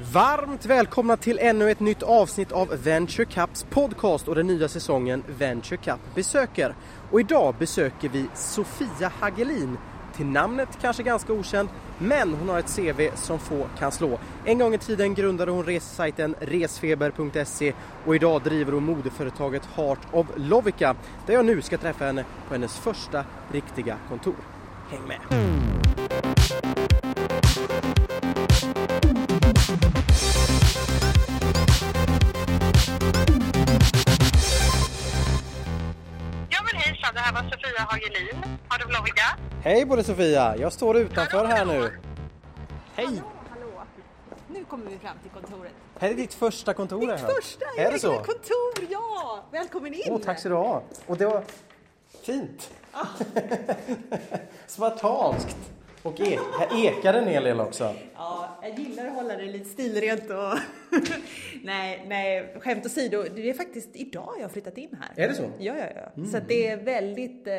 Varmt välkomna till ännu ett nytt avsnitt av Venture Cups podcast och den nya säsongen Venture Cup besöker. Och idag besöker vi Sofia Hagelin. Till namnet kanske ganska okänd, men hon har ett CV som få kan slå. En gång i tiden grundade hon resesajten resfeber.se och idag driver hon modeföretaget Heart of Lovica där jag nu ska träffa henne på hennes första riktiga kontor. Häng med! Sofia Hagelin, Heart of Lovica. Hej på dig Sofia! Jag står utanför Hallå, här hallå. nu. Hej! Hallå, hallå. Nu kommer vi fram till kontoret. Här är ditt första kontor Mitt här. första Är det så? kontor, ja! Välkommen in! Åh, tack så du ha. Och det var fint. Spartanskt. Och e här ekade en hel del också. Ja, jag gillar att hålla det lite stilrent och... nej, nej, skämt åsido. Det är faktiskt idag jag har flyttat in här. Är det så? Mm. Ja, ja, ja. Så att det är väldigt eh,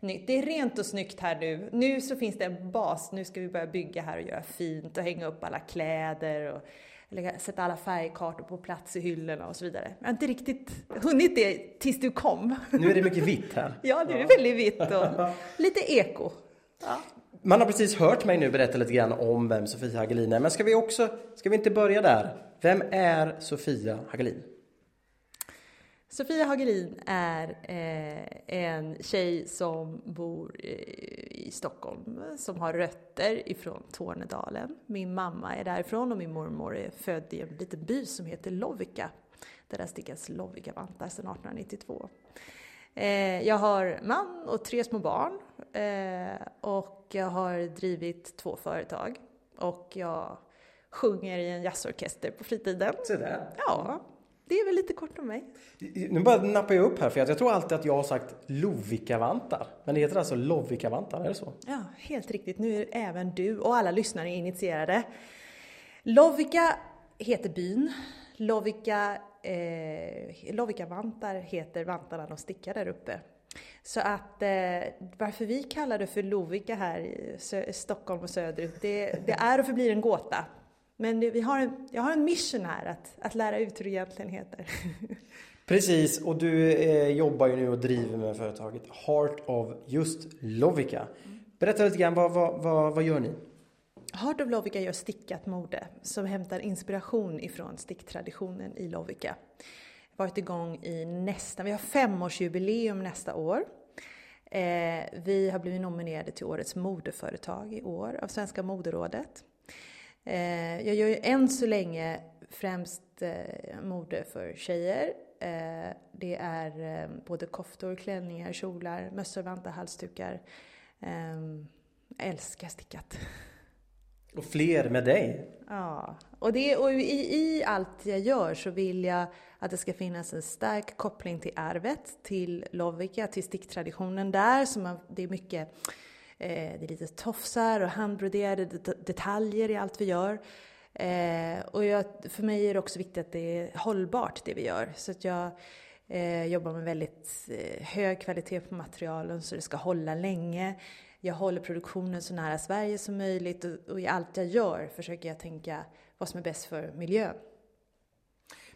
nytt. Det är rent och snyggt här nu. Nu så finns det en bas. Nu ska vi börja bygga här och göra fint och hänga upp alla kläder och lägga, sätta alla färgkartor på plats i hyllorna och så vidare. Jag har inte riktigt hunnit det tills du kom. Nu är det mycket vitt här. Ja, nu är det väldigt vitt och lite eko. Ja. Man har precis hört mig nu berätta lite grann om vem Sofia Hagelin är. Men ska vi också, ska vi inte börja där? Vem är Sofia Hagelin? Sofia Hagelin är eh, en tjej som bor eh, i Stockholm, som har rötter ifrån Tornedalen. Min mamma är därifrån och min mormor är född i en liten by som heter Lovikka, där det stickas Lovikkavantar sedan 1892. Eh, jag har man och tre små barn eh, och jag har drivit två företag och jag sjunger i en jazzorkester på fritiden. Se där. Ja, det är väl lite kort om mig. Nu bara nappar jag upp här för jag tror alltid att jag har sagt Lovikkavantar. Men det heter alltså Lovikkavantar, är det så? Ja, helt riktigt. Nu är även du och alla lyssnare initierade. Lovika heter byn. Lovika, eh, Lovika-vantar heter vantarna de stickar där uppe. Så att eh, varför vi kallar det för Lovika här i Sö- Stockholm och söderut, det, det är och förblir en gåta. Men det, vi har en, jag har en mission här att, att lära ut hur det egentligen heter. Precis, och du eh, jobbar ju nu och driver med företaget Heart of just Lovica. Berätta lite grann, vad, vad, vad, vad gör ni? Heart of Lovica gör stickat mode som hämtar inspiration ifrån sticktraditionen i Lovica. Varit igång i nästan, vi har femårsjubileum nästa år. Eh, vi har blivit nominerade till Årets modeföretag i år av Svenska moderådet. Eh, jag gör ju än så länge främst eh, mode för tjejer. Eh, det är eh, både koftor, klänningar, kjolar, mössor, vantar, halsdukar. Eh, jag älskar stickat. Och fler med dig. Ja, och, det, och i, i allt jag gör så vill jag att det ska finnas en stark koppling till arvet, till Lovikka, till sticktraditionen där. Så man, det är mycket, eh, det är lite tofsar och handbroderade detaljer i allt vi gör. Eh, och jag, för mig är det också viktigt att det är hållbart det vi gör. Så att jag eh, jobbar med väldigt eh, hög kvalitet på materialen så det ska hålla länge. Jag håller produktionen så nära Sverige som möjligt och, och i allt jag gör försöker jag tänka vad som är bäst för miljön.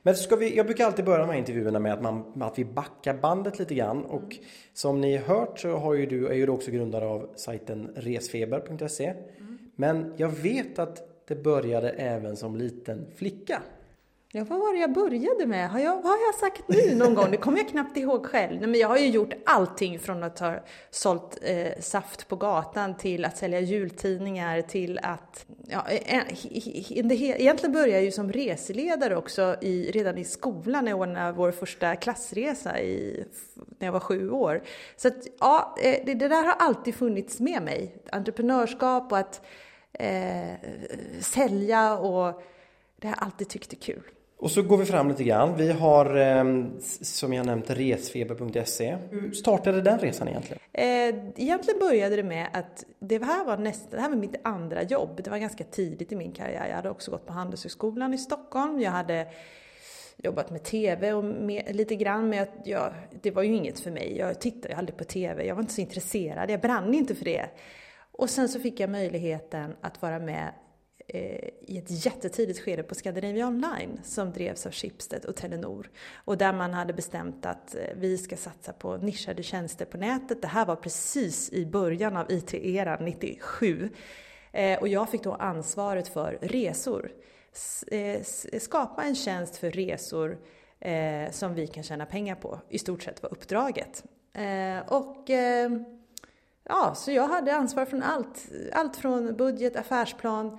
Men ska vi, jag brukar alltid börja de här intervjuerna med att, man, att vi backar bandet lite grann. Och som ni hört så har ju du, är ju du också grundare av sajten resfeber.se. Men jag vet att det började även som liten flicka. Ja, vad var det jag började med? Har jag, vad har jag sagt nu någon gång? Det kommer jag knappt ihåg själv. Nej, men jag har ju gjort allting från att ha sålt eh, saft på gatan till att sälja jultidningar till att... Ja, eh, eh, det, he- egentligen började jag ju som reseledare också i, redan i skolan när jag ordnade vår första klassresa i, när jag var sju år. Så att, ja, eh, det, det där har alltid funnits med mig. Entreprenörskap och att eh, sälja och det har jag alltid tyckt är kul. Och så går vi fram lite grann. Vi har eh, som jag nämnt resfeber.se. Hur startade den resan egentligen? Eh, egentligen började det med att det här var nästa, det här var mitt andra jobb. Det var ganska tidigt i min karriär. Jag hade också gått på Handelshögskolan i Stockholm. Jag hade jobbat med TV och med, lite grann men jag, det var ju inget för mig. Jag tittade aldrig på TV. Jag var inte så intresserad. Jag brann inte för det. Och sen så fick jag möjligheten att vara med Eh, i ett jättetidigt skede på Scandinavia Online som drevs av Schibsted och Telenor. Och där man hade bestämt att eh, vi ska satsa på nischade tjänster på nätet. Det här var precis i början av IT-eran, 97. Eh, och jag fick då ansvaret för resor. Skapa en tjänst för resor som vi kan tjäna pengar på. I stort sett var uppdraget. och ja, så jag hade ansvar för allt. Allt från budget, affärsplan,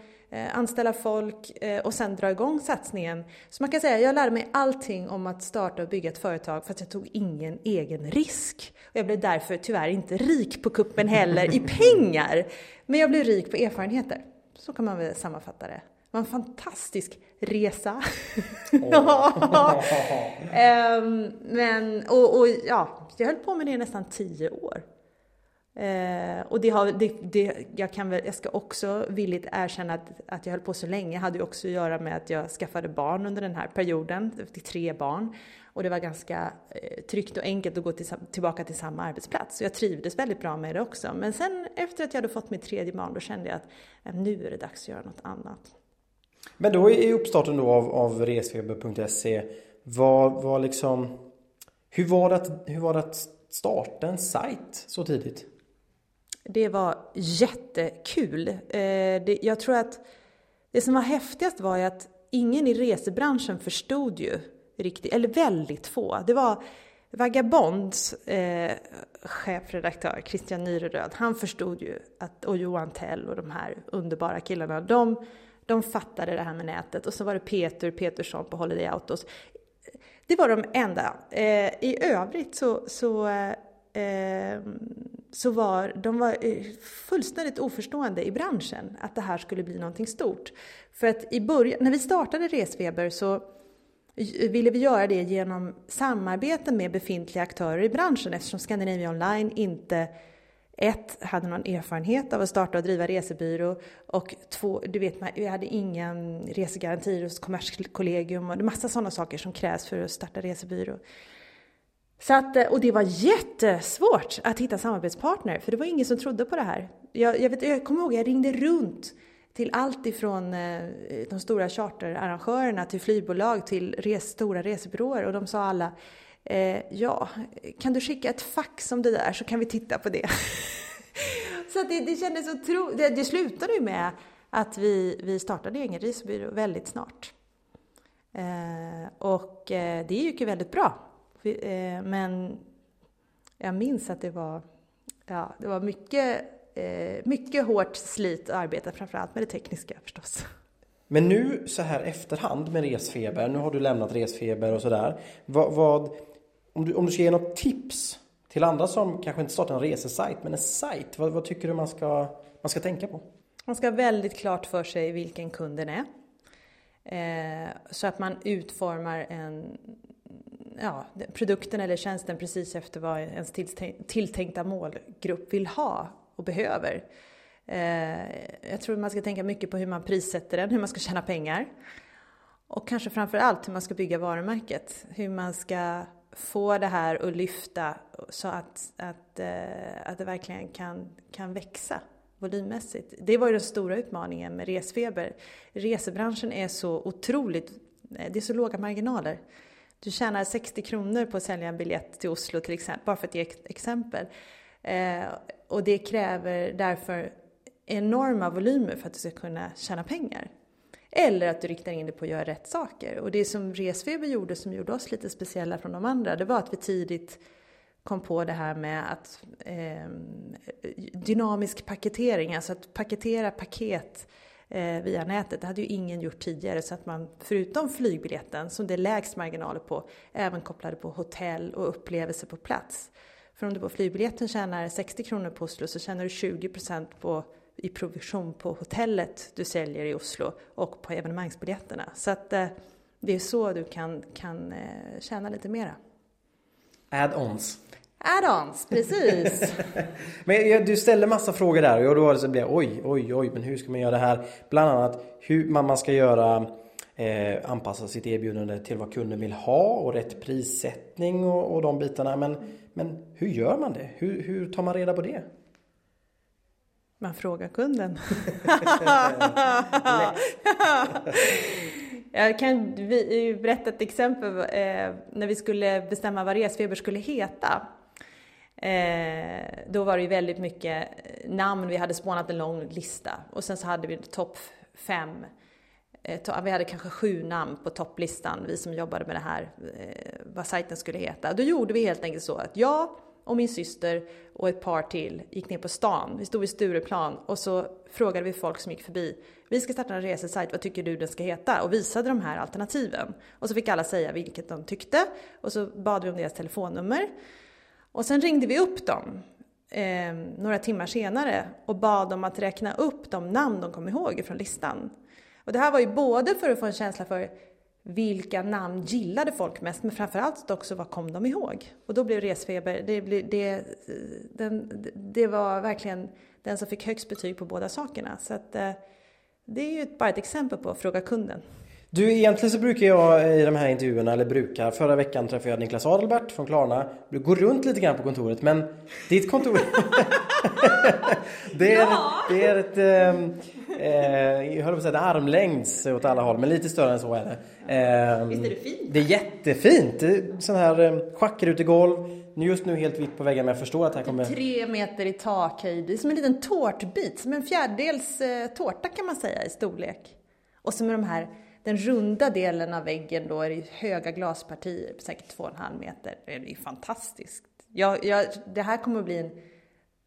anställa folk och sen dra igång satsningen. Så man kan säga, jag lärde mig allting om att starta och bygga ett företag för att jag tog ingen egen risk. Och jag blev därför tyvärr inte rik på kuppen heller i pengar. Men jag blev rik på erfarenheter. Så kan man väl sammanfatta det. Det var en fantastisk resa. Oh. men, och, och, ja, jag höll på med det i nästan tio år. Eh, och det har, det, det, jag, kan väl, jag ska också villigt erkänna att, att jag höll på så länge hade ju också att göra med att jag skaffade barn under den här perioden, tre barn. Och det var ganska eh, tryggt och enkelt att gå till, tillbaka till samma arbetsplats. Så jag trivdes väldigt bra med det också. Men sen efter att jag hade fått mitt tredje barn, då kände jag att eh, nu är det dags att göra något annat. Men då i uppstarten då av, av resfeber.se, var, var liksom, hur var, det att, hur var det att starta en sajt så tidigt? Det var jättekul. Eh, jag tror att det som var häftigast var ju att ingen i resebranschen förstod ju riktigt, eller väldigt få. Det var Vagabonds eh, chefredaktör Christian Nyreröd, han förstod ju att, och Johan Tell och de här underbara killarna, de, de fattade det här med nätet. Och så var det Peter Petersson på Holiday Autos. Det var de enda. Eh, I övrigt så, så, eh, ehm, så var de var eh, fullständigt oförstående i branschen att det här skulle bli någonting stort. För att i början, när vi startade Resfeber så ville vi göra det genom samarbete med befintliga aktörer i branschen eftersom Scandinavia Online inte ett, hade någon erfarenhet av att starta och driva resebyrå och två, du vet, vi hade ingen resegaranti hos Kommerskollegium och det är massa sådana saker som krävs för att starta resebyrå. Så att, eh, och det var jättesvårt att hitta samarbetspartner för det var ingen som trodde på det här. Jag, jag, vet, jag kommer ihåg, jag ringde runt till allt ifrån eh, de stora charterarrangörerna till flygbolag till res, stora resebyråer och de sa alla eh, ja, kan du skicka ett fax om det där så kan vi titta på det. så det, det kändes otroligt. Det, det slutade ju med att vi, vi startade egen resebyrå väldigt snart. Eh, och eh, det gick ju väldigt bra. Eh, men jag minns att det var, ja, det var mycket eh, mycket hårt slit och arbete, framförallt med det tekniska förstås. Men nu så här efterhand med resfeber, nu har du lämnat resfeber och sådär. Vad, vad, om, du, om du ska ge något tips till andra som kanske inte startar en resesajt, men en sajt, vad, vad tycker du man ska, man ska tänka på? Man ska ha väldigt klart för sig vilken kunden är. Eh, så att man utformar en, ja, produkten eller tjänsten precis efter vad ens tilltänkta målgrupp vill ha och behöver. Eh, jag tror man ska tänka mycket på hur man prissätter den, hur man ska tjäna pengar. Och kanske framför allt hur man ska bygga varumärket. Hur man ska få det här att lyfta så att, att, eh, att det verkligen kan, kan växa volymmässigt. Det var ju den stora utmaningen med resfeber. Resebranschen är så otroligt, eh, det är så låga marginaler. Du tjänar 60 kronor på att sälja en biljett till Oslo till exempel, bara för att ge ett exempel. Eh, och det kräver därför enorma volymer för att du ska kunna tjäna pengar. Eller att du riktar in dig på att göra rätt saker. Och det som Resfeber gjorde som gjorde oss lite speciella från de andra, det var att vi tidigt kom på det här med att eh, dynamisk paketering, alltså att paketera paket eh, Eh, via nätet. Det hade ju ingen gjort tidigare så att man förutom flygbiljetten, som det är lägst marginaler på, även kopplade på hotell och upplevelser på plats. För om du på flygbiljetten tjänar 60 kronor på Oslo så tjänar du 20 % på, i provision på hotellet du säljer i Oslo och på evenemangsbiljetterna. Så att eh, det är så du kan, kan eh, tjäna lite mera. Add-ons. Add-ons, precis. men du ställde massa frågor där och då var det så blev oj, oj, oj, men hur ska man göra det här? Bland annat hur man, man ska göra eh, anpassa sitt erbjudande till vad kunden vill ha och rätt prissättning och, och de bitarna. Men men hur gör man det? Hur, hur tar man reda på det? Man frågar kunden. Jag kan berätta ett exempel eh, när vi skulle bestämma vad resfeber skulle heta. Eh, då var det ju väldigt mycket eh, namn, vi hade spånat en lång lista och sen så hade vi topp fem eh, vi hade kanske sju namn på topplistan, vi som jobbade med det här, eh, vad sajten skulle heta. Då gjorde vi helt enkelt så att jag och min syster och ett par till gick ner på stan. Vi stod vid Stureplan och så frågade vi folk som gick förbi. Vi ska starta en resesajt, vad tycker du den ska heta? Och visade de här alternativen. Och så fick alla säga vilket de tyckte och så bad vi om deras telefonnummer. Och sen ringde vi upp dem eh, några timmar senare och bad dem att räkna upp de namn de kom ihåg från listan. Och det här var ju både för att få en känsla för vilka namn gillade folk mest, men framförallt också vad kom de ihåg? Och då blev resfeber, det, det, den, det var verkligen den som fick högst betyg på båda sakerna. Så att, eh, det är ju bara ett exempel på att fråga kunden. Du, egentligen så brukar jag i de här intervjuerna, eller brukar, förra veckan träffade jag Niklas Adelbert från Klarna. Går runt lite grann på kontoret, men ditt kontor... det, är, ja. det är ett... Eh, eh, jag höll på att säga armlängds åt alla håll, men lite större än så är det. Eh, Visst är det fint? Det är jättefint! Sån här eh, schackrutegolv. Just nu helt vitt på väggen, men jag förstår att det här kommer... Tre meter i takhöjd. Det är som en liten tårtbit, som en fjärdedels eh, tårta kan man säga i storlek. Och så med de här den runda delen av väggen då är det höga glaspartier, säkert två och en halv meter. Det är ju fantastiskt. Jag, jag, det här kommer att bli en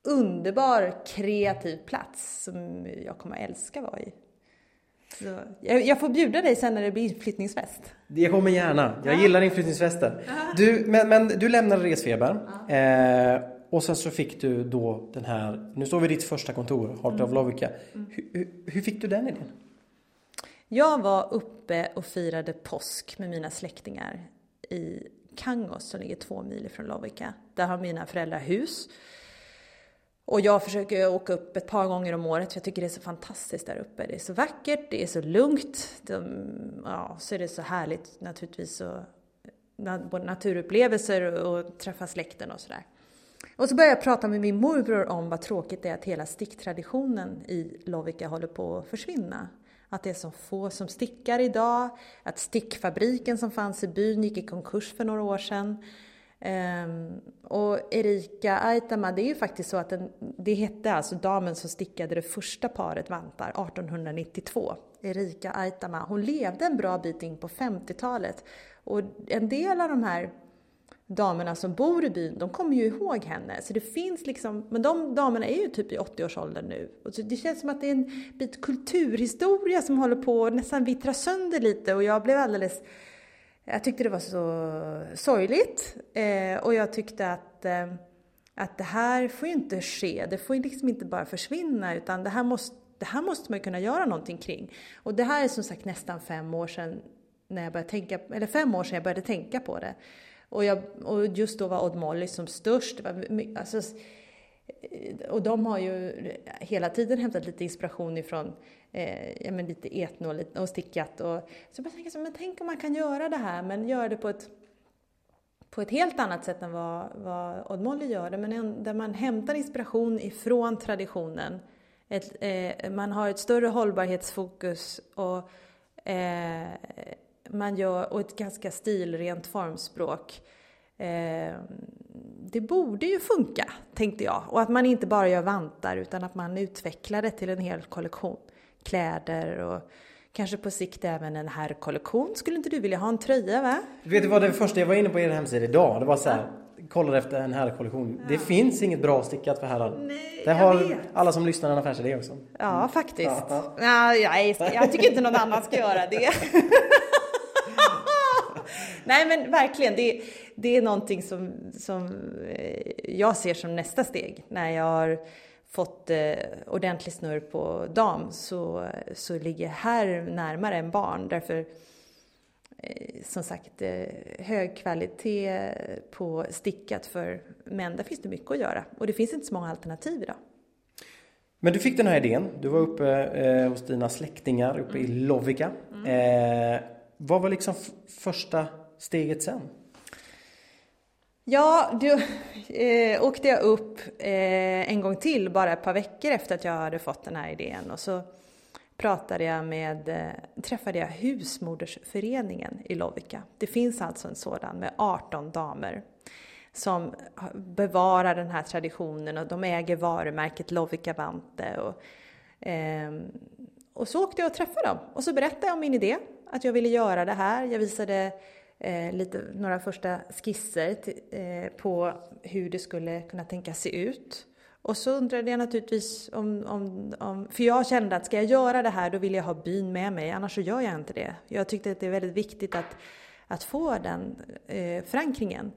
underbar kreativ plats som jag kommer att älska vara i. Så, jag, jag, får bjuda dig sen när det blir inflyttningsfest. Det kommer gärna. Jag ja. gillar inflyttningsfester. Du, men, men du lämnade Resfeber. Eh, och sen så fick du då den här, nu står vi i ditt första kontor, Heart mm. of Lovica. Mm. Hur, hur fick du den idén? Jag var uppe och firade påsk med mina släktingar i Kangos som ligger två mil från Lovikka. Där har mina föräldrar hus. Och jag försöker åka upp ett par gånger om året för jag tycker det är så fantastiskt där uppe. Det är så vackert, det är så lugnt, de, ja, så är det så härligt naturligtvis och både naturupplevelser och träffa släkten och sådär. Och så började jag prata med min morbror om vad tråkigt det är att hela sticktraditionen i Lovikka håller på att försvinna att det är så få som stickar idag, att stickfabriken som fanns i byn gick i konkurs för några år sedan. Um, och Erika Aitama, det är ju faktiskt så att den, det hette alltså damen som stickade det första paret vantar 1892. Erika Aitama, hon levde en bra bit in på 50-talet. Och en del av de här damerna som bor i byn, de kommer ju ihåg henne. Så det finns liksom, men de damerna är ju typ i 80-årsåldern nu. Och så det känns som att det är en bit kulturhistoria som håller på att nästan vittra sönder lite och jag blev alldeles jag tyckte det var så sorgligt eh, och jag tyckte att, eh, att det här får ju inte ske. Det får ju liksom inte bara försvinna utan det här måste, det här måste man ju kunna göra någonting kring. Och det här är som sagt nästan fem år sedan när jag började tänka, eller fem år sedan jag började tänka på det. Och, jag, och just då var Odd Molly som störst. Alltså, och de har ju hela tiden hämtat lite inspiration ifrån eh, ja, men lite etno och, stickat. Och, så jag tänkte, men tänk om man kan göra det här, men göra det på ett, på ett helt annat sätt än vad, vad Odd Molly gör det, men en, där man hämtar inspiration ifrån traditionen. Ett, eh, man har ett större hållbarhetsfokus och eh, man gör, och ett ganska stilrent formspråk. Eh, det borde ju funka, tänkte jag. Och att man inte bara gör vantar utan att man utvecklar det till en hel kollektion. Kläder och kanske på sikt även en herrkollektion. Skulle inte du vilja ha en tröja va? Vet du vad det första jag var inne på er hemsida idag? Det var så här, kollade efter en herrkollektion. Ja. Det finns inget bra stickat för herrar. Nej, det har vet. alla som lyssnar en affärsidé också. Ja, faktiskt. Ja. Ja, jag, jag tycker inte någon annan ska göra det. Nej men verkligen, det, det är någonting som, som eh, jag ser som nästa steg. När jag har fått eh, ordentlig snurr på dam så, så ligger här närmare än barn. Därför eh, som sagt eh, hög kvalitet på stickat för män, där finns det mycket att göra. Och det finns inte så många alternativ idag. Men du fick den här idén. Du var uppe eh, hos dina släktingar uppe mm. i Lovikka. Mm. Eh, vad var liksom första steget sen? Ja, då eh, åkte jag upp eh, en gång till bara ett par veckor efter att jag hade fått den här idén och så pratade jag med, eh, träffade jag Husmodersföreningen i Lovikka. Det finns alltså en sådan med 18 damer som bevarar den här traditionen och de äger varumärket Lovikka Vante. Och, eh, och så åkte jag och träffade dem och så berättade jag om min idé, att jag ville göra det här. Jag visade eh, lite, några första skisser till, eh, på hur det skulle kunna tänka se ut. Och så undrade jag naturligtvis om, om, om, för jag kände att ska jag göra det här då vill jag ha byn med mig, annars så gör jag inte det. Jag tyckte att det är väldigt viktigt att, att få den eh, förankringen.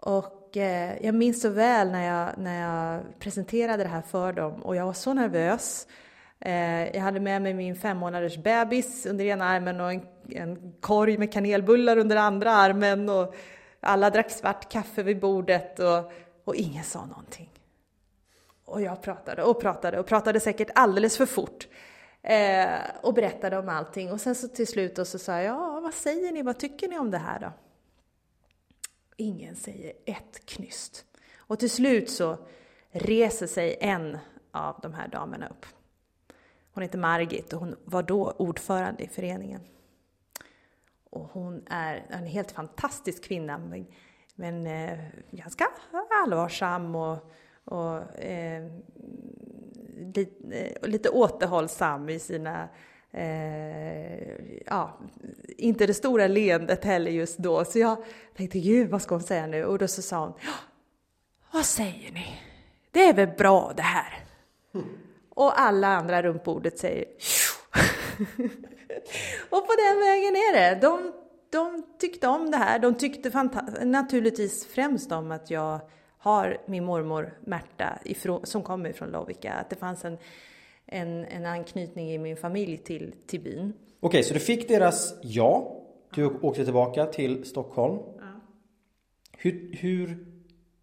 Och eh, jag minns så väl när jag, när jag presenterade det här för dem och jag var så nervös. Eh, jag hade med mig min fem månaders bebis under ena armen och en, en korg med kanelbullar under andra armen och alla drack svart kaffe vid bordet och, och ingen sa någonting. Och jag pratade och pratade och pratade säkert alldeles för fort. Eh, och berättade om allting. Och sen så till slut så sa jag, ja vad säger ni, vad tycker ni om det här då? Ingen säger ett knyst. Och till slut så reser sig en av de här damerna upp. Hon heter Margit och hon var då ordförande i föreningen. Och hon är en helt fantastisk kvinna, men, men eh, ganska allvarsam och, och eh, lite, eh, lite återhållsam i sina Eh, ja, inte det stora leendet heller just då. Så jag tänkte, gud vad ska hon säga nu? Och då så sa hon, vad säger ni? Det är väl bra det här? Och alla andra runt bordet säger Och på den vägen är det. De, de tyckte om det här. De tyckte naturligtvis främst om att jag har min mormor Märta ifrån, som kommer från Lovikka. Att det fanns en, en, en anknytning i min familj till, till byn. Okej, så du fick deras ja. Du åkte tillbaka till Stockholm. Ja. Hur, hur,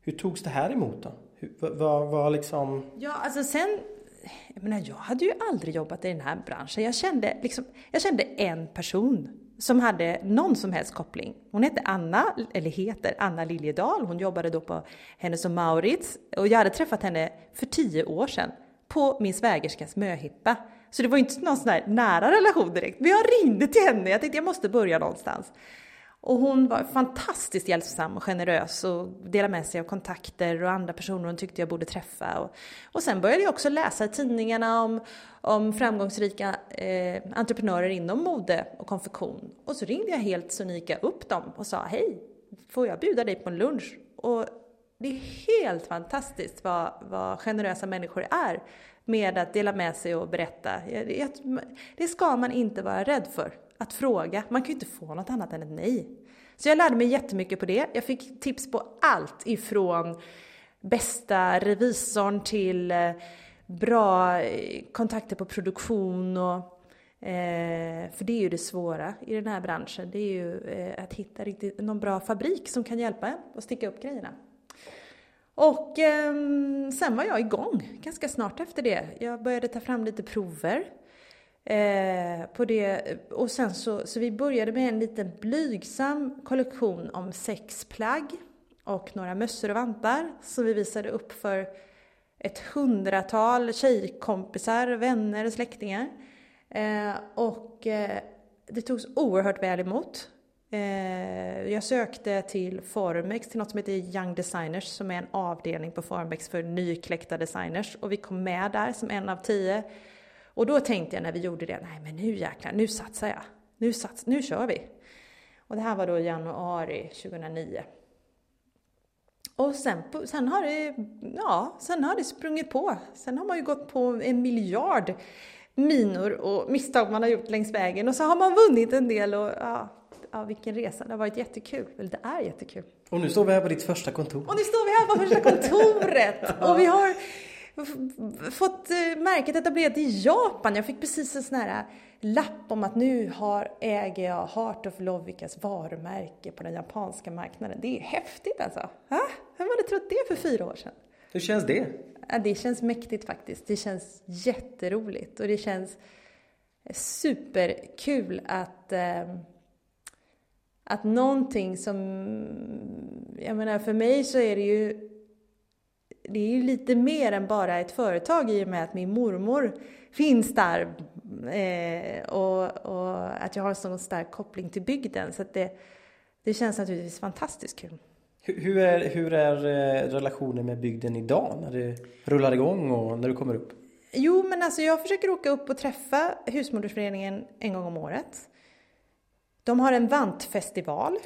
hur togs det här emot då? vad, vad liksom... Ja, alltså sen jag menar, jag hade ju aldrig jobbat i den här branschen. Jag kände, liksom, jag kände en person som hade någon som helst koppling. Hon hette Anna, eller heter Anna Liljedahl. Hon jobbade då på Hennes och Maurits och jag hade träffat henne för tio år sedan på min svägerskas möhippa. Så det var inte någon sån här nära relation direkt. Men jag ringde till henne, jag tänkte jag måste börja någonstans. Och hon var fantastiskt hjälpsam och generös och delade med sig av kontakter och andra personer hon tyckte jag borde träffa. Och, och sen började jag också läsa i tidningarna om, om framgångsrika eh, entreprenörer inom mode och konfektion. Och så ringde jag helt sonika upp dem och sa hej, får jag bjuda dig på en lunch? Och det är helt fantastiskt vad, vad generösa människor är med att dela med sig och berätta. Det ska man inte vara rädd för att fråga. Man kan ju inte få något annat än ett nej. Så jag lärde mig jättemycket på det. Jag fick tips på allt ifrån bästa revisorn till eh, bra eh, kontakter på produktion och eh, för det är ju det svåra i den här branschen. Det är ju eh, att hitta riktigt, någon bra fabrik som kan hjälpa en att sticka upp grejerna. Och eh, sen var jag igång ganska snart efter det. Jag började ta fram lite prover. Eh, på det. Och sen så, så vi började med en liten blygsam kollektion om sex plagg och några mössor och vantar som vi visade upp för ett hundratal tjejkompisar, vänner och släktingar. Eh, och eh, det togs oerhört väl emot. Eh, jag sökte till Formex, till något som heter Young Designers som är en avdelning på Formex för nykläckta designers och vi kom med där som en av tio och då tänkte jag när vi gjorde det, nej men nu jäklar, nu satsar jag. Nu, sats, nu kör vi. Och det här var då januari 2009. Och sen, sen, har det, ja, sen har det sprungit på. Sen har man ju gått på en miljard minor och misstag man har gjort längs vägen och så har man vunnit en del och ja, ja vilken resa. Det har varit jättekul. Eller det är jättekul. Och nu står vi här på ditt första kontor. Och nu står vi här på första kontoret! och vi har fått eh, märket etablerat i Japan. Jag fick precis en sån här eh, lapp om att nu har, äger jag Heart of Lovikas varumärke på den japanska marknaden. Det är häftigt alltså! Ha? Vem hade trott det för fyra år sedan? Hur känns det? Ja, det känns mäktigt faktiskt. Det känns jätteroligt och det känns superkul att, eh, att någonting som, jag menar för mig så är det ju, det är ju lite mer än bara ett företag i och med att min mormor finns där eh, och, och, att jag har en sån stark koppling till bygden. Så det, det känns naturligtvis fantastiskt kul. Hur är, hur är eh, relationen med bygden idag när det rullar igång och när du kommer upp? Jo, men alltså jag försöker åka upp och träffa Husmodersföreningen en gång om året. De har en vantfestival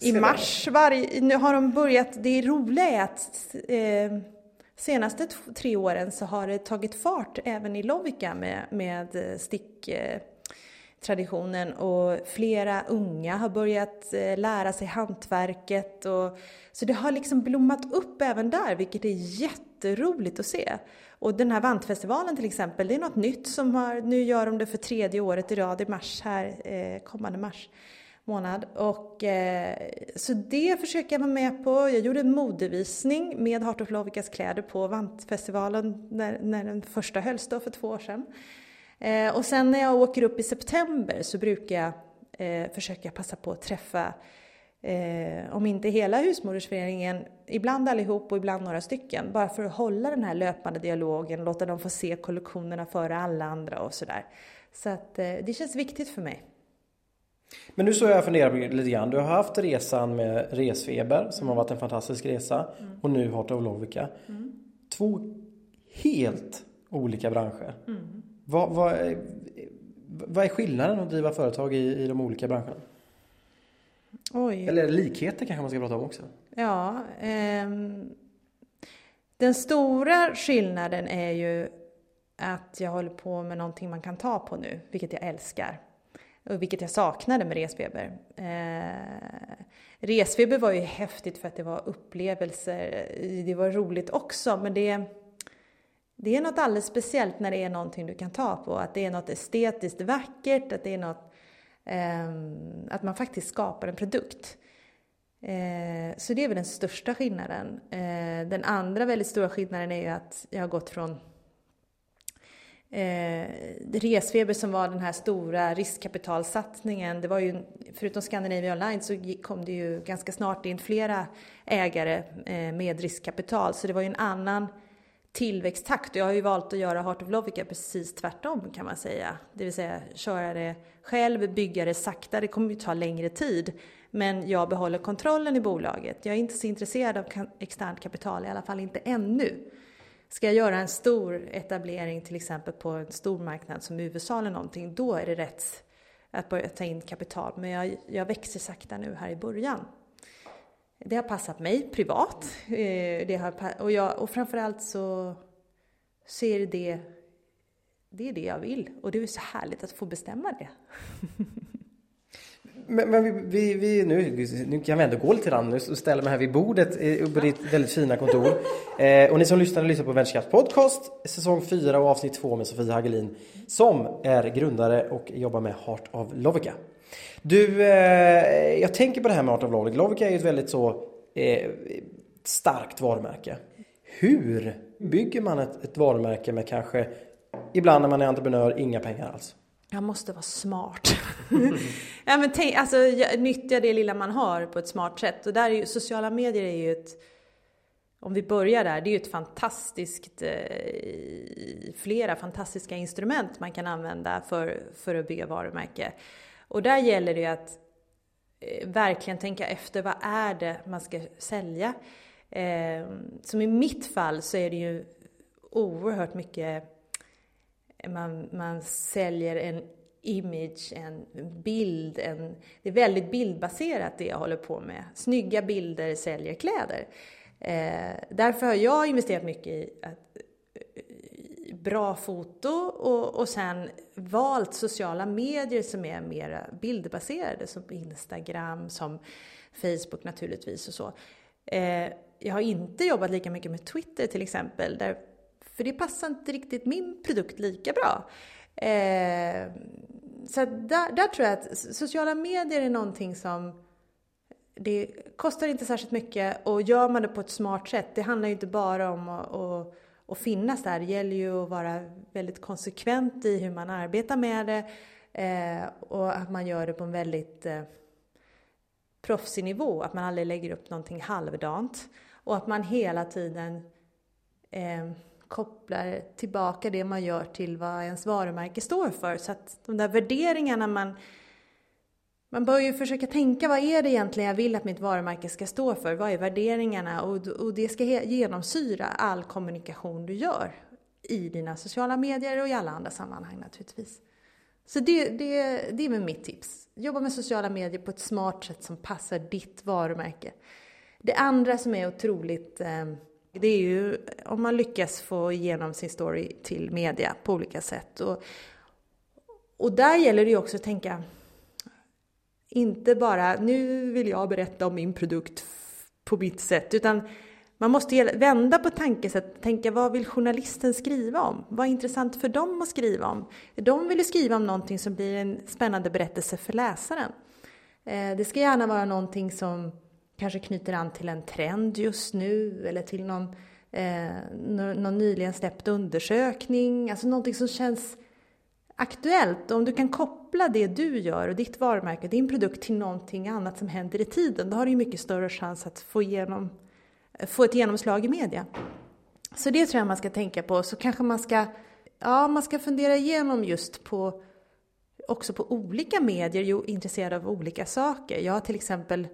i mars. Varje, nu har de börjat, det roliga är att eh, senaste tre åren så har det tagit fart även i Lovikka med, med eh, sticktraditionen eh, och flera unga har börjat eh, lära sig hantverket. Och, så det har liksom blommat upp även där, vilket är jätteroligt att se. Och den här vantfestivalen till exempel, det är något nytt som har, nu gör de det för tredje året i rad i mars här, eh, kommande mars månad. Och, eh, så det försöker jag vara med på. Jag gjorde en modevisning med Heart of Lovikas kläder på Vantfestivalen när, när den första hölls då för två år sedan. Eh, och sen när jag åker upp i september så brukar jag eh, försöka passa på att träffa, eh, om inte hela husmodersföreningen, ibland allihop och ibland några stycken, bara för att hålla den här löpande dialogen, låta dem få se kollektionerna före alla andra och sådär. Så att eh, det känns viktigt för mig. Men nu så jag funderar lite grann. Du har haft resan med Resfeber som har varit en fantastisk resa mm. och nu Heart of Lovica. Mm. Två helt olika branscher. Mm. Vad, vad, är, vad är skillnaden att driva företag i, i de olika branscherna? Oj. Eller likheter kanske man ska prata om också? Ja. Eh, den stora skillnaden är ju att jag håller på med någonting man kan ta på nu, vilket jag älskar. Och vilket jag saknade med Resfeber. Eh, resfeber var ju häftigt för att det var upplevelser. Det var roligt också, men det det är något alldeles speciellt när det är någonting du kan ta på. Att det är något estetiskt vackert, att det är något... Eh, att man faktiskt skapar en produkt. Eh, så det är väl den största skillnaden. Eh, den andra väldigt stora skillnaden är ju att jag har gått från eh, Resfeber som var den här stora riskkapitalsatsningen. Det var ju, förutom Scandinavia Online så kom det ju ganska snart in flera ägare eh, med riskkapital. Så det var ju en annan tillväxttakt. Jag har ju valt att göra Heart of Lovica precis tvärtom kan man säga. Det vill säga köra det själv, bygga det sakta. Det kommer ju ta längre tid. Men jag behåller kontrollen i bolaget. Jag är inte så intresserad av externt kapital, i alla fall inte ännu. Ska jag göra en stor etablering till exempel på en stor marknad som USA eller någonting, då är det rätt att börja ta in kapital. Men jag, jag växer sakta nu här i början. Det har passat mig privat. Eh, det har, och, jag, och framförallt så ser det, det är det jag vill. Och det är så härligt att få bestämma det. Men, men vi, vi, nu, nu kan vi ändå gå lite grann. Nu ställer mig här vid bordet eh, på ditt väldigt fina kontor. Eh, och ni som lyssnar, lyssnar på Venturekraft Podcast säsong 4 och avsnitt 2 med Sofia Hagelin som är grundare och jobbar med Heart of Lovica. Du, eh, jag tänker på det här med Art of Lovica. Lovica är ju ett väldigt så eh, starkt varumärke. Hur bygger man ett, ett varumärke med kanske, ibland när man är entreprenör, inga pengar alls? Jag måste vara smart. ja, men tänk, alltså, nyttja det lilla man har på ett smart sätt. Och där är ju, sociala medier är ju ett, om vi börjar där, det är ju ett fantastiskt, eh, flera fantastiska instrument man kan använda för, för att bygga varumärke. Och där gäller det ju att eh, verkligen tänka efter, vad är det man ska sälja? Eh, som i mitt fall så är det ju oerhört mycket, man, man säljer en image, en bild, en, det är väldigt bildbaserat det jag håller på med. Snygga bilder säljer kläder. Eh, därför har jag investerat mycket i att bra foto och, och sen valt sociala medier som är mer bildbaserade som Instagram, som Facebook naturligtvis och så. Eh, jag har inte jobbat lika mycket med Twitter till exempel, där, för det passar inte riktigt min produkt lika bra. Eh, så där, där tror jag att sociala medier är någonting som det kostar inte särskilt mycket och gör man det på ett smart sätt, det handlar ju inte bara om att, att att finnas där. Det gäller ju att vara väldigt konsekvent i hur man arbetar med det eh, och att man gör det på en väldigt eh, proffsig nivå, att man aldrig lägger upp någonting halvdant och att man hela tiden eh, kopplar tillbaka det man gör till vad ens varumärke står för. Så att de där värderingarna man man bör ju försöka tänka vad är det egentligen jag vill att mitt varumärke ska stå för? Vad är värderingarna? Och, och det ska genomsyra all kommunikation du gör i dina sociala medier och i alla andra sammanhang naturligtvis. Så det, det, det är väl mitt tips. Jobba med sociala medier på ett smart sätt som passar ditt varumärke. Det andra som är otroligt eh, det är ju om man lyckas få igenom sin story till media på olika sätt. Och, och där gäller det ju också att tänka, inte bara nu vill jag berätta om min produkt på mitt sätt, utan man måste vända på tankesätt, tänka vad vill journalisten skriva om? Vad är intressant för dem att skriva om? De vill ju skriva om någonting som blir en spännande berättelse för läsaren. Eh, det ska gärna vara någonting som kanske knyter an till en trend just nu eller till någon, eh, någon nyligen släppt undersökning, alltså någonting som känns aktuellt. Om du kan koppla det du gör och ditt varumärke, din produkt till någonting annat som händer i tiden, då har du ju mycket större chans att få, igenom, få ett genomslag i media. Så det tror jag man ska tänka på. Så kanske man ska, ja, man ska fundera igenom just på också på olika medier, jo, intresserad av olika saker. Jag har till exempel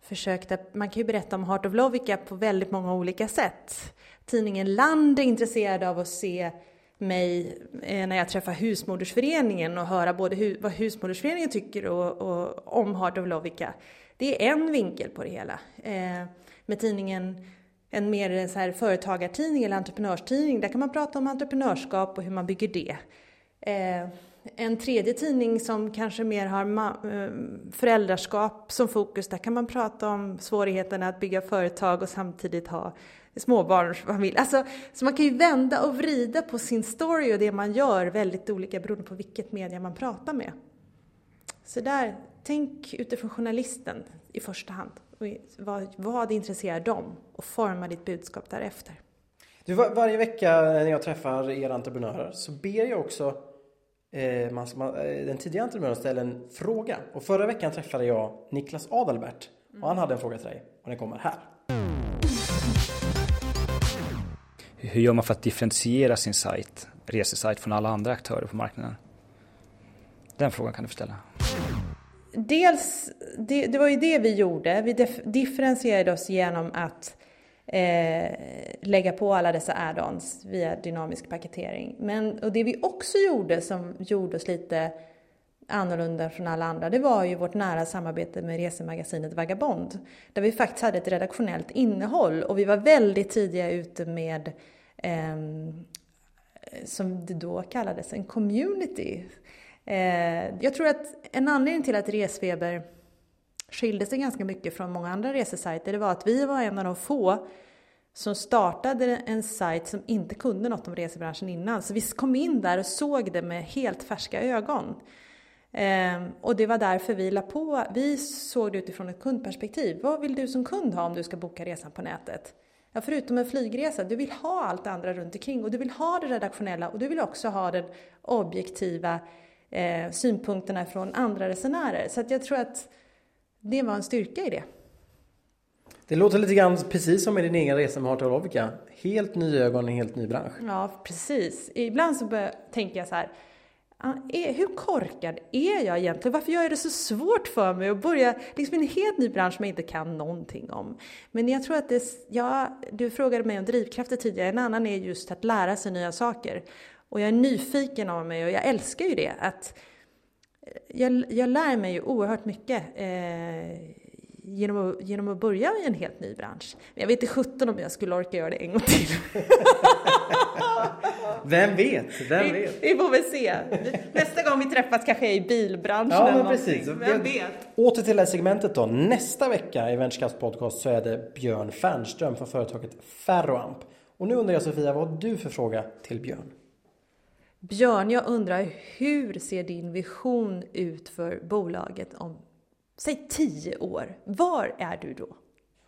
försökte, man kan ju berätta om Heart of Lovica på väldigt många olika sätt. Tidningen Land är intresserad av att se mig eh, när jag träffar Husmodersföreningen och höra både hu vad Husmodersföreningen tycker och, och, om Heart of Lovica. Det är en vinkel på det hela. Eh, med tidningen, en mer så här företagartidning eller entreprenörstidning, där kan man prata om entreprenörskap och hur man bygger det. Eh, en tredje tidning som kanske mer har eh, föräldraskap som fokus, där kan man prata om svårigheterna att bygga företag och samtidigt ha småbarnsfamilj. Alltså, så man kan ju vända och vrida på sin story och det man gör väldigt olika beroende på vilket media man pratar med. Så där, tänk utifrån journalisten i första hand. Vad, vad intresserar dem? Och forma ditt budskap därefter. Du, var, varje vecka när jag träffar er entreprenörer så ber jag också eh, man, man, eh, den tidigare entreprenören ställa en fråga. Och förra veckan träffade jag Niklas Adalbert och han hade en fråga till dig och den kommer här. hur gör man för att differentiera sin sajt, resesajt, från alla andra aktörer på marknaden? Den frågan kan du ställa. Dels, det, det var ju det vi gjorde. Vi differentierade oss genom att eh, lägga på alla dessa add-ons via dynamisk paketering. Men, och det vi också gjorde som gjorde oss lite annorlunda från alla andra, det var ju vårt nära samarbete med resemagasinet Vagabond. Där vi faktiskt hade ett redaktionellt innehåll och vi var väldigt tidiga ute med eh, som det då kallades, en community. Eh, jag tror att en anledning till att Resfeber skilde sig ganska mycket från många andra resesajter, det var att vi var en av de få som startade en sajt som inte kunde något om resebranschen innan. Så vi kom in där och såg det med helt färska ögon. Ehm, och det var därför vi la på, vi såg det utifrån ett kundperspektiv. Vad vill du som kund ha om du ska boka resan på nätet? Ja, förutom en flygresa, du vill ha allt det andra runt omkring och du vill ha det redaktionella och du vill också ha den objektiva eh, synpunkterna från andra resenärer. Så att jag tror att det var en styrka i det. Det låter lite grann precis som med din egen resa med Heart of Lovica. Helt ny ögon, en helt ny bransch. Ja, precis. Ibland så börjar, tänker jag så här, hur korkad är jag egentligen? Varför gör jag det så svårt för mig att börja liksom en helt ny bransch som jag inte kan någonting om? Men jag tror att det, ja, du frågade mig om drivkrafter tidigare, en annan är just att lära sig nya saker. Och jag är nyfiken av mig och jag älskar ju det. Att jag, jag lär mig ju oerhört mycket eh, genom att, genom att börja i en helt ny bransch. Men jag vet inte sjutton om jag skulle orka göra det en gång till. Vem vet? Vem vet? Vi, vi får väl se. Nästa gång vi träffas kanske jag är i bilbranschen Ja, men precis. Vem vet? Åter till det här segmentet då. Nästa vecka i Venturecast podcast så är det Björn Fernström från företaget Ferroamp. Och nu undrar jag Sofia, vad har du för fråga till Björn? Björn, jag undrar hur ser din vision ut för bolaget om Säg tio år. Var är du då?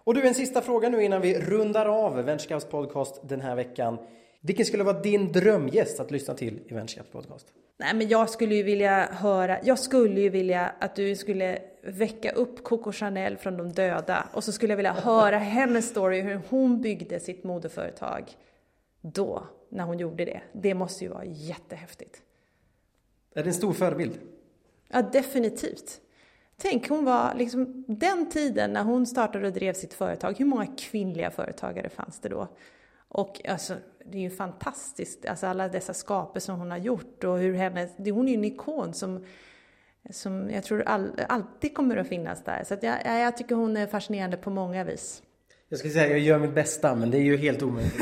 Och du, en sista fråga nu innan vi rundar av Venturecaps podcast den här veckan. Vilken skulle vara din drömgäst att lyssna till i Venturecaps podcast? Nej men jag skulle ju vilja höra, jag skulle ju vilja att du skulle väcka upp Coco Chanel från de döda och så skulle jag vilja höra hennes story hur hon byggde sitt modeföretag då, när hon gjorde det. Det måste ju vara jättehäftigt. Är det en stor förebild? Ja, definitivt. Tänk, hon var liksom den tiden när hon startade och drev sitt företag, hur många kvinnliga företagare fanns det då? Och alltså, det är ju fantastiskt, alltså alla dessa skapelser som hon har gjort och hur hennes, hon är ju en ikon som, som jag tror all, alltid kommer att finnas där. Så att jag, jag tycker hon är fascinerande på många vis. Jag ska säga jag gör mitt bästa men det är ju helt omöjligt.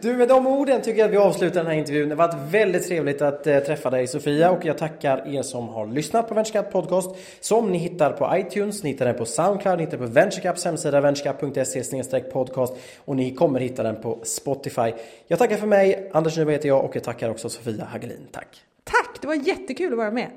Du med de orden tycker jag att vi avslutar den här intervjun. Det har varit väldigt trevligt att eh, träffa dig Sofia och jag tackar er som har lyssnat på VentureCap Podcast som ni hittar på iTunes, ni hittar den på Soundcloud, ni hittar den på VentureCaps hemsida venturecap.se podcast och ni kommer hitta den på Spotify. Jag tackar för mig, Anders Nyberg heter jag och jag tackar också Sofia Hagelin. Tack! Tack! Det var jättekul att vara med.